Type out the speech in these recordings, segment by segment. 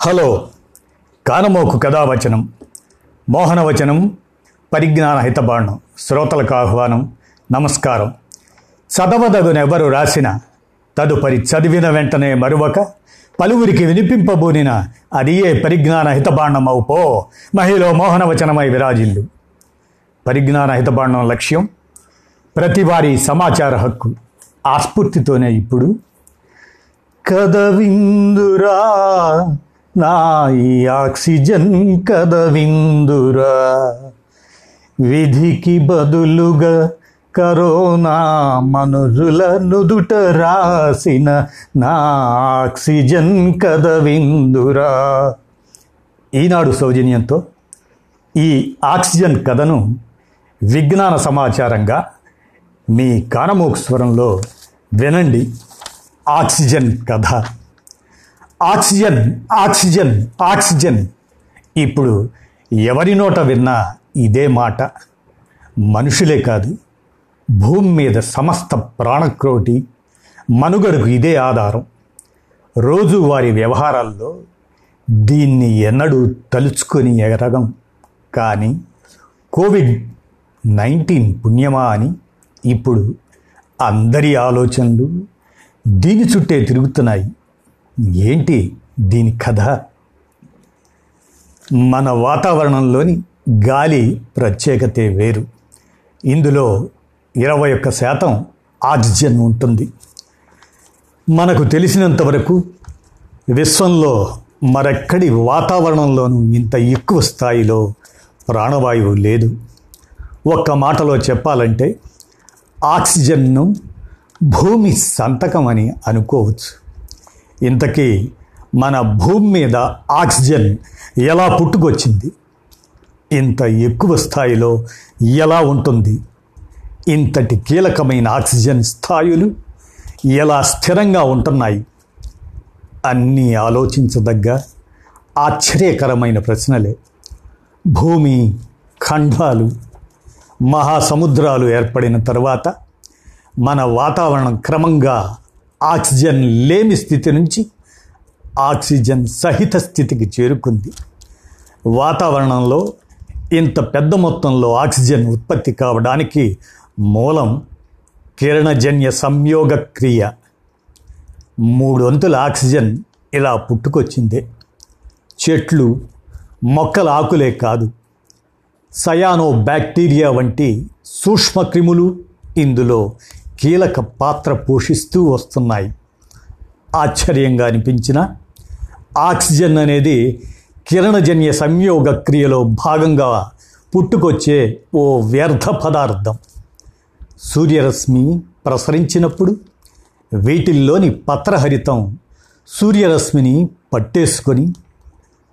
Hello కానమోకు కథావచనం మోహనవచనం పరిజ్ఞాన హితబాణం శ్రోతలకు ఆహ్వానం నమస్కారం. చదవదగునెవరు రాసిన తదుపరి చదివిన వెంటనే మరువక పలువురికి వినిపింపబూనిన అది ఏ పరిజ్ఞాన హితబాండమవు పో మహిళ మోహనవచనమై విరాజిల్లు. పరిజ్ఞాన హితబాండం లక్ష్యం ప్రతివారీ సమాచార హక్కు ఆస్ఫూర్తితోనే ఇప్పుడు. కదవిందురా నా ఈ ఆక్సిజన్ కదవిందురా. విధికి బదులుగా కరోనా మనుజుల నుదుట రాసిన నా ఆక్సిజన్ కదవిందురా. ఈనాడు సౌజన్యంతో ఈ ఆక్సిజన్ కథను విజ్ఞాన సమాచారంగా మీ కానమోక్ స్వరంలో వినండి. ఆక్సిజన్ కథ. Oxygen oxygen oxygen. ఇప్పుడు ఎవరి నోట విన్నా ఇదే మాట. మనుషులే కాదు భూమి మీద సమస్త ప్రాణక్రోటి మనుగడకు ఇదే ఆధారం. రోజువారి వ్యవహారాల్లో దీన్ని ఎన్నడూ తలుచుకొని ఎగరగం. కానీ కోవిడ్ నైన్టీన్ పుణ్యమా అని ఇప్పుడు అందరి ఆలోచనలు దీని చుట్టే తిరుగుతున్నాయి. ఏంటి దీని కథ? మన వాతావరణంలోని గాలి ప్రత్యేకతే వేరు. ఇందులో ఇరవై ఒక్క శాతం ఆక్సిజన్ ఉంటుంది. మనకు తెలిసినంతవరకు విశ్వంలో మరెక్కడి వాతావరణంలోనూ ఇంత ఎక్కువ స్థాయిలో ప్రాణవాయువు లేదు. ఒక్క మాటలో చెప్పాలంటే ఆక్సిజన్ను భూమి సంతకం అని అనుకోవచ్చు. ఇంతకీ మన భూమి మీద ఆక్సిజన్ ఎలా పుట్టుకొచ్చింది? ఇంత ఎక్కువ స్థాయిలో ఎలా ఉంటుంది? ఇంతటి కీలకమైన ఆక్సిజన్ స్థాయిలు ఎలా స్థిరంగా ఉంటున్నాయి? అన్నీ ఆలోచించదగ్గ ఆశ్చర్యకరమైన ప్రశ్నలే. భూమి ఖండాలు మహాసముద్రాలు ఏర్పడిన తర్వాత మన వాతావరణం క్రమంగా ఆక్సిజన్ లేని స్థితి నుంచి ఆక్సిజన్ సహిత స్థితికి చేరుకుంది. వాతావరణంలో ఇంత పెద్ద మొత్తంలో ఆక్సిజన్ ఉత్పత్తి కావడానికి మూలం కిరణజన్య సంయోగ క్రియ. మూడు వంతుల ఆక్సిజన్ ఇలా పుట్టుకొచ్చిందే. చెట్లు మొక్కల ఆకులే కాదు. సయానో బ్యాక్టీరియా వంటి సూక్ష్మక్రిములు ఇందులో కీలక పాత్ర పోషిస్తూ వస్తున్నాయి. ఆశ్చర్యంగా అనిపించిన ఆక్సిజన్ అనేది కిరణజన్య సంయోగ క్రియలో భాగంగా పుట్టుకొచ్చే ఓ వ్యర్థ పదార్థం. సూర్యరశ్మి ప్రసరించినప్పుడు వీటిల్లోని పత్రహరితం సూర్యరశ్మిని పట్టేసుకొని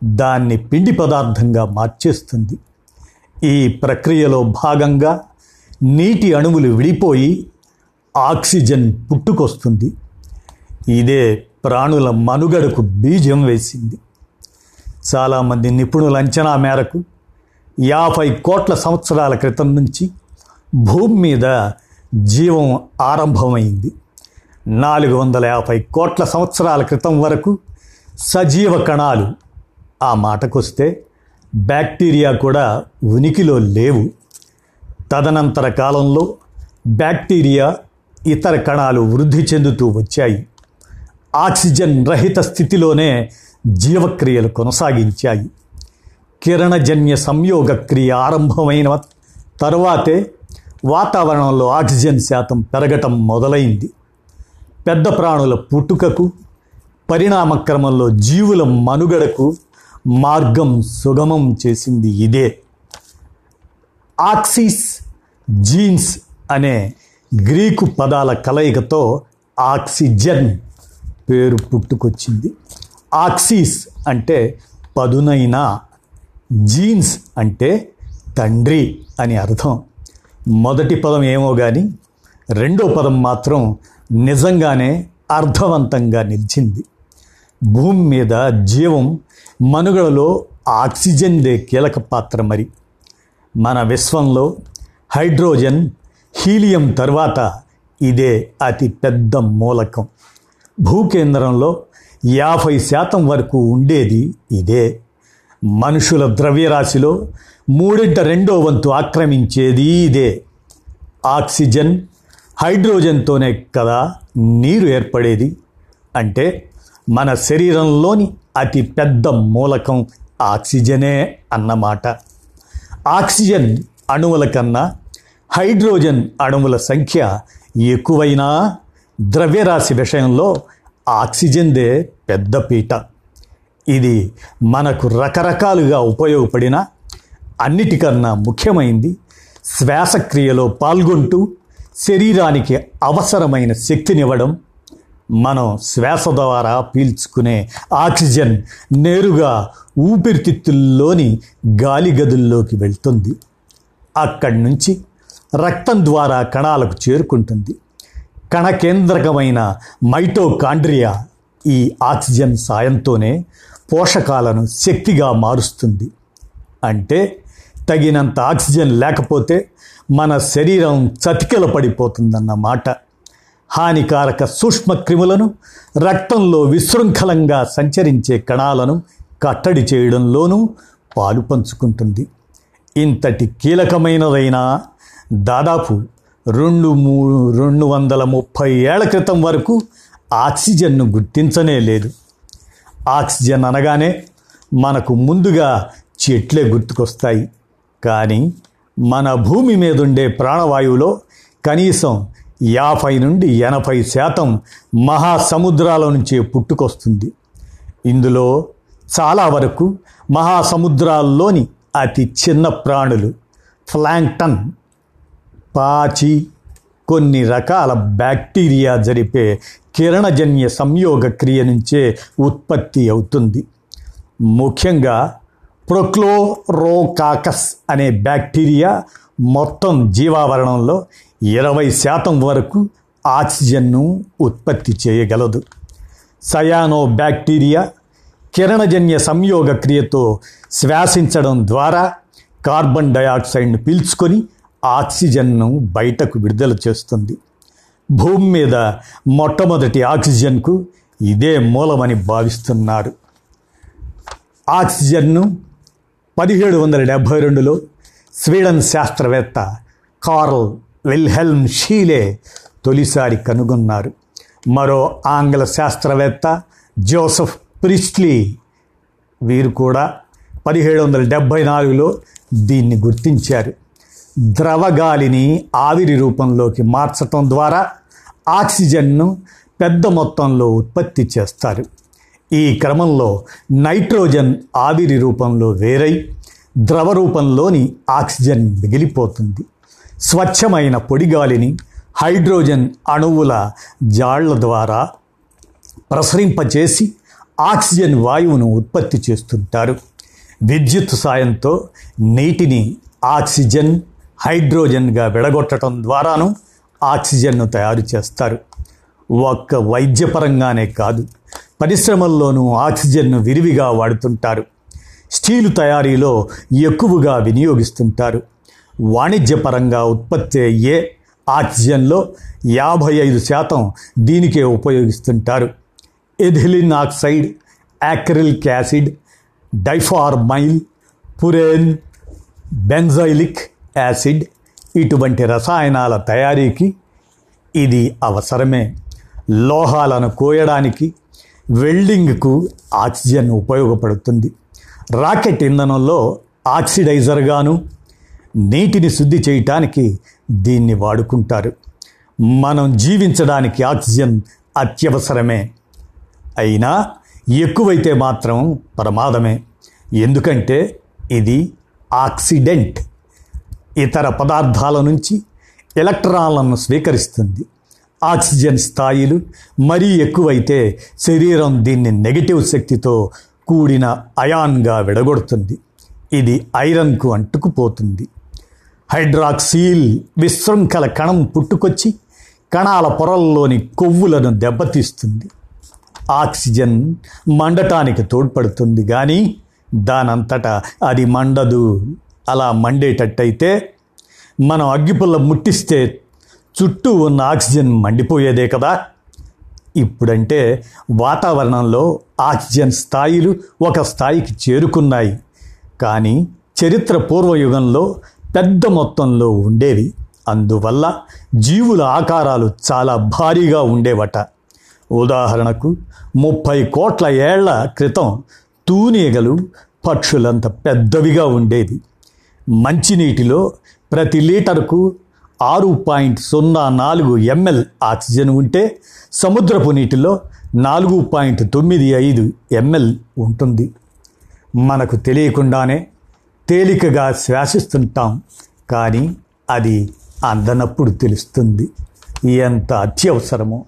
దాన్ని పిండి పదార్థంగా మార్చేస్తుంది. ఈ ప్రక్రియలో భాగంగా నీటి అణువులు విడిపోయి ఆక్సిజన్ పుట్టుకొస్తుంది. ఇదే ప్రాణుల మనుగడకు బీజం వేసింది. చాలామంది నిపుణుల అంచనా మేరకు యాభై కోట్ల సంవత్సరాల క్రితం నుంచి భూమి మీద జీవం ఆరంభమైంది. నాలుగు వందల యాభై కోట్ల సంవత్సరాల క్రితం వరకు సజీవ కణాలు. ఆ మాటకొస్తే బ్యాక్టీరియా కూడా ఉనికిలో లేవు. తదనంతర కాలంలో బ్యాక్టీరియా ఇతర కణాలు వృద్ధి చెందుతూ వచ్చాయి. ఆక్సిజన్ రహిత స్థితిలోనే జీవక్రియలు కొనసాగించాయి. కిరణజన్య సంయోగ క్రియ ఆరంభమైన తరువాతే వాతావరణంలో ఆక్సిజన్ శాతం పెరగటం మొదలైంది. పెద్ద ప్రాణుల పుట్టుకకు పరిణామక్రమంలో జీవుల మనుగడకు మార్గం సుగమం చేసింది ఇదే. ఆక్సిస్ జీన్స్ అనే గ్రీకు పదాల కలయికతో ఆక్సిజన్ పేరు పుట్టుకొచ్చింది. ఆక్సిస్ అంటే పదునైన జీన్స్ అంటే తండ్రి అని అర్థం. మొదటి పదం ఏమో కానీ రెండో పదం మాత్రం నిజంగానే అర్థవంతంగా నిలిచింది. భూమి మీద జీవం మనుగడలో ఆక్సిజన్దే కీలక పాత్ర మరి. మన విశ్వంలో హైడ్రోజన్ హీలియం తర్వాత ఇదే అతి పెద్ద మూలకం. భూకేంద్రంలో యాభై శాతం వరకు ఉండేది ఇదే. మనుషుల ద్రవ్యరాశిలో మూడింట రెండో వంతు ఆక్రమించేది ఇదే. ఆక్సిజన్ హైడ్రోజన్తోనే కదా నీరు ఏర్పడేది. అంటే మన శరీరంలోని అతి పెద్ద మూలకం ఆక్సిజనే అన్నమాట. ఆక్సిజన్ అణువుల కన్నా హైడ్రోజన్ అణువుల సంఖ్య ఎక్కువైనా ద్రవ్యరాశి విషయంలో ఆక్సిజన్దే పెద్ద పీట. ఇది మనకు రకరకాలుగా ఉపయోగపడిన అన్నిటికన్నా ముఖ్యమైంది శ్వాసక్రియలో పాల్గొంటూ శరీరానికి అవసరమైన శక్తినివ్వడం. మనం శ్వాస ద్వారా పీల్చుకునే ఆక్సిజన్ నేరుగా ఊపిరితిత్తుల్లోని గాలి గదుల్లోకి వెళ్తుంది. అక్కడి నుంచి రక్తం ద్వారా కణాలకు చేరుకుంటుంది. కణ కేంద్రకమైన మైటోకాండ్రియా ఈ ఆక్సిజన్ సాయంతోనే పోషకాలను శక్తిగా మారుస్తుంది. అంటే తగినంత ఆక్సిజన్ లేకపోతే మన శరీరం చతికిల పడిపోతుందన్నమాట. హానికారక సూక్ష్మ క్రిములను రక్తంలో విశృంఖలంగా సంచరించే కణాలను కట్టడి చేయడంలోనూ పాలు పంచుకుంటుంది. ఇంతటి కీలకమైనదైనా దాదాపు రెండు మూడు రెండు వందల ముప్పై ఏళ్ళ క్రితం వరకు ఆక్సిజన్ను గుర్తించనే లేదు. ఆక్సిజన్ అనగానే మనకు ముందుగా చెట్లే గుర్తుకొస్తాయి. కానీ మన భూమి మీద ఉండే ప్రాణవాయువులో కనీసం యాభై నుండి ఎనభై శాతం మహాసముద్రాల నుంచే పుట్టుకొస్తుంది. ఇందులో చాలా వరకు మహాసముద్రాల్లోని అతి చిన్న ప్రాణులు ఫ్లాంక్టన్ పాచి కొన్ని రకాల బ్యాక్టీరియా జరిపే కిరణజన్య సంయోగ క్రియ నుంచే ఉత్పత్తి అవుతుంది. ముఖ్యంగా ప్రొక్లోరోకాకస్ అనే బ్యాక్టీరియా మొత్తం జీవావరణంలో ఇరవై శాతం వరకు ఆక్సిజన్ను ఉత్పత్తి చేయగలదు. సయానో బ్యాక్టీరియా కిరణజన్య సంయోగ క్రియతో శ్వాసించడం ద్వారా కార్బన్ డయాక్సైడ్ను పీల్చుకొని ఆక్సిజన్ను బయటకు విడుదల చేస్తుంది. భూమి మీద మొట్టమొదటి ఆక్సిజన్కు ఇదే మూలమని భావిస్తున్నారు. ఆక్సిజన్ను పదిహేడు వందల డెబ్భై రెండులో స్వీడన్ శాస్త్రవేత్త కార్ల్ విల్హెల్మ్ షీలే తొలిసారి కనుగొన్నారు. మరో ఆంగ్ల శాస్త్రవేత్త జోసెఫ్ ప్రిస్ట్లీ వీరు కూడా పదిహేడు వందల డెబ్భై నాలుగులో దీన్ని గుర్తించారు. ద్రవగాలిని ఆవిరి రూపంలోకి మార్చటం ద్వారా ఆక్సిజన్ను పెద్ద మొత్తంలో ఉత్పత్తి చేస్తారు. ఈ క్రమంలో నైట్రోజన్ ఆవిరి రూపంలో వేరై ద్రవ రూపంలోని ఆక్సిజన్ మిగిలిపోతుంది. స్వచ్ఛమైన పొడిగాలిని హైడ్రోజన్ అణువుల జాళ్ళ ద్వారా ప్రసరింపచేసి ఆక్సిజన్ వాయువును ఉత్పత్తి చేస్తుంటారు. విద్యుత్ సాయంతో నీటిని ఆక్సిజన్ హైడ్రోజన్గా విడగొట్టడం ద్వారాను ఆక్సిజన్ను తయారు చేస్తారు. ఒక్క వైద్యపరంగానే కాదు పరిశ్రమల్లోనూ ఆక్సిజన్ను విరివిగా వాడుతుంటారు. స్టీలు తయారీలో ఎక్కువగా వినియోగిస్తుంటారు. వాణిజ్యపరంగా ఉత్పత్తి అయ్యే ఆక్సిజన్లో యాభై ఐదు శాతం దీనికే ఉపయోగిస్తుంటారు. Ethylene oxide acrylic acid diformyl furan benzylic acid ఇటువంటి రసాయనాల తయారీకి ఇది అవసరమే. లోహాలను కోయడానికి వెల్డింగ్కు ఆక్సిజన్ ఉపయోగపడుతుంది. రాకెట్ ఇంధనంలో ఆక్సిడైజర్గాను నీటిని శుద్ధి చేయటానికి దీన్ని వాడుకుంటారు. మనం జీవించడానికి ఆక్సిజన్ అత్యవసరమే. అయినా ఎక్కువైతే మాత్రం ప్రమాదమే. ఎందుకంటే ఇది ఆక్సిడెంట్. ఇతర పదార్థాల నుంచి ఎలక్ట్రాన్లను స్వీకరిస్తుంది. ఆక్సిజన్ స్థాయిలు మరీ ఎక్కువైతే శరీరం దీన్ని నెగిటివ్ శక్తితో కూడిన అయాన్గా విడగొడుతుంది. ఇది ఐరన్కు అంటుకుపోతుంది. హైడ్రాక్సీల్ విశృంఖల కణం పుట్టుకొచ్చి కణాల పొరల్లోని కొవ్వులను దెబ్బతీస్తుంది. ఆక్సిజన్ మండటానికి తోడ్పడుతుంది కానీ దానంతటా అది మండదు. అలా మండేటట్టయితే మనం అగ్గిపుల్ల ముట్టిస్తే చుట్టూ ఉన్న ఆక్సిజన్ మండిపోయేదే కదా. ఇప్పుడంటే వాతావరణంలో ఆక్సిజన్ స్థాయిలు ఒక స్థాయికి చేరుకున్నాయి. కానీ చరిత్ర పూర్వయుగంలో పెద్ద మొత్తంలో ఉండేవి. అందువల్ల జీవుల ఆకారాలు చాలా భారీగా ఉండేవట. ఉదాహరణకు ముప్పై కోట్ల ఏళ్ళ క్రితం తూనీగలు పక్షులంత పెద్దవిగా ఉండేవి. మంచినీటిలో ప్రతి లీటర్కు ఆరు పాయింట్ సున్నా నాలుగు ఎంఎల్ ఆక్సిజన్ ఉంటే సముద్రపు నీటిలో నాలుగు పాయింట్ తొమ్మిది ఐదు ఎంఎల్ ఉంటుంది. మనకు తెలియకుండానే తేలికగా శ్వాసిస్తుంటాం కానీ అది అందనప్పుడు తెలుస్తుంది. ఎంత అత్యవసరమో.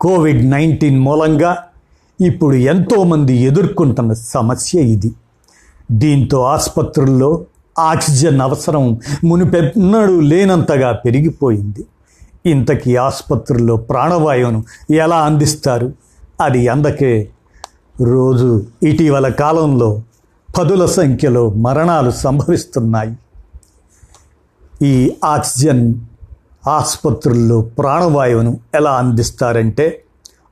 కోవిడ్ నైన్టీన్ మూలంగా ఇప్పుడు ఎంతోమంది ఎదుర్కొంటున్న సమస్య ఇది. దీంతో ఆసుపత్రుల్లో ఆక్సిజన్ అవసరం మునిపెన్నడూ లేనంతగా పెరిగిపోయింది. ఇంతకీ ఆసుపత్రుల్లో ప్రాణవాయువును ఎలా అందిస్తారు? అది అందకే. రోజు ఇటీవల కాలంలో పదుల సంఖ్యలో మరణాలు సంభవిస్తున్నాయి. ఈ ఆక్సిజన్ ఆసుపత్రుల్లో ప్రాణవాయువును ఎలా అందిస్తారంటే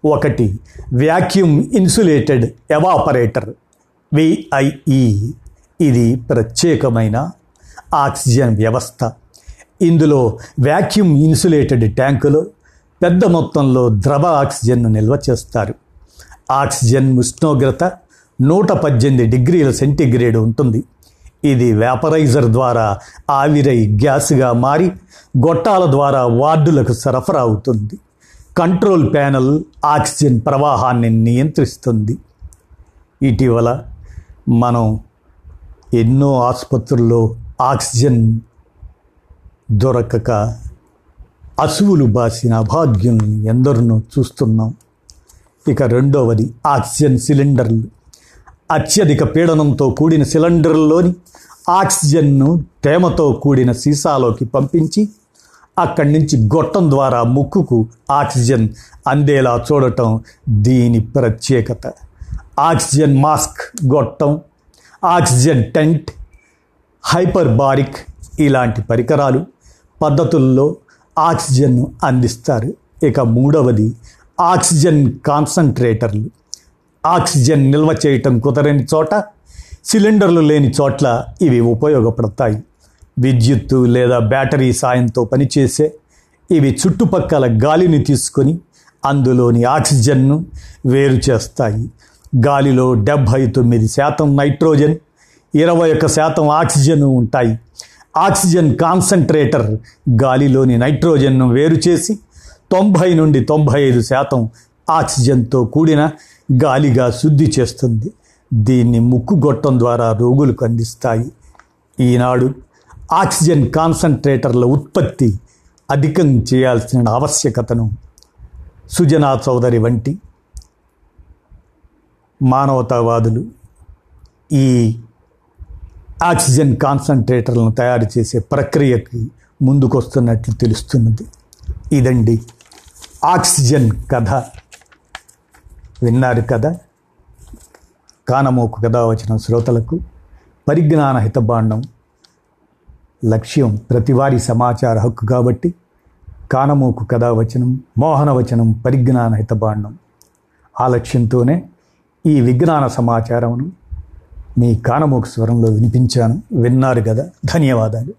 ఒకటి వ్యాక్యూమ్ ఇన్సులేటెడ్ ఎవాపరేటర్ విఐఈ. ఇది ప్రత్యేకమైన ఆక్సిజన్ వ్యవస్థ. ఇందులో వ్యాక్యూమ్ ఇన్సులేటెడ్ ట్యాంకులో పెద్ద మొత్తంలో ద్రవ ఆక్సిజన్ను నిల్వ చేస్తారు. ఆక్సిజన్ ఉష్ణోగ్రత నూట పద్దెనిమిది డిగ్రీల సెంటీగ్రేడ్ ఉంటుంది. ఇది వేపరైజర్ ద్వారా ఆవిరై గ్యాస్గా మారి గొట్టాల ద్వారా వార్డులకు సరఫరా అవుతుంది. కంట్రోల్ ప్యానెల్ ఆక్సిజన్ ప్రవాహాన్ని నియంత్రిస్తుంది. ఇటీవల మనం ఎన్నో ఆసుపత్రుల్లో ఆక్సిజన్ దొరకక అసువులు బాసిన అభాగ్యుల్ని ఎందరినో చూస్తున్నాం. ఇక రెండవది ఆక్సిజన్ సిలిండర్లు. అత్యధిక పీడనంతో కూడిన సిలిండర్లోని ఆక్సిజన్ను తేమతో కూడిన సీసాలోకి పంపించి అక్కడి నుంచి గొట్టం ద్వారా ముక్కుకు ఆక్సిజన్ అందేలా చూడటం దీని ప్రత్యేకత. ఆక్సిజన్ మాస్క్ గొట్టం ఆక్సిజన్ టెంట్ హైపర్బారిక్ ఇలాంటి పరికరాలు పద్ధతుల్లో ఆక్సిజన్ను అందిస్తారు. ఇక మూడవది ఆక్సిజన్ కాన్సన్ట్రేటర్లు ఆక్సిజన్ నిల్వ చేయటం కుదరని చోట సిలిండర్లు లేని చోట్ల ఇవి ఉపయోగపడతాయి. విద్యుత్తు లేదా బ్యాటరీ సాయంతో పనిచేసే ఇవి చుట్టుపక్కల గాలిని తీసుకొని అందులోని ఆక్సిజన్ను వేరు చేస్తాయి. గాలిలో డెబ్భై తొమ్మిది శాతం నైట్రోజన్ ఇరవై ఒక్క శాతం ఆక్సిజన్ ఉంటాయి. ఆక్సిజన్ కాన్సన్ట్రేటర్ గాలిలోని నైట్రోజన్ను వేరు చేసి తొంభై నుండి తొంభై ఐదు శాతం ఆక్సిజన్తో కూడిన గాలిగా శుద్ధి చేస్తుంది. దీన్ని ముక్కు గొట్టం ద్వారా రోగులకు అందిస్తాయి. ఈనాడు ఆక్సిజన్ కాన్సన్ట్రేటర్ల ఉత్పత్తి అధికం చేయాల్సిన ఆవశ్యకతను సుజనా చౌదరి వంటి మానవతావాదులు. ఈ ఆక్సిజన్ కాన్సన్ట్రేటర్లను తయారు చేసే ప్రక్రియకి ముందుకొస్తున్నట్లు తెలుస్తున్నది. ఇదండి ఆక్సిజన్ కథ. విన్నారు కదా? కానమోకు కథ వచ్చిన శ్రోతలకు పరిజ్ఞాన హితబాండం లక్ష్యం ప్రతివారి సమాచార హక్కు కాబట్టి కానమోకు కథావచనం మోహనవచనం పరిజ్ఞాన హితబాండం. ఆ లక్ష్యంతోనే ఈ విజ్ఞాన సమాచారమును మీ కానమోకు స్వరంలో వినిపించాను. విన్నారు కదా. ధన్యవాదాలు.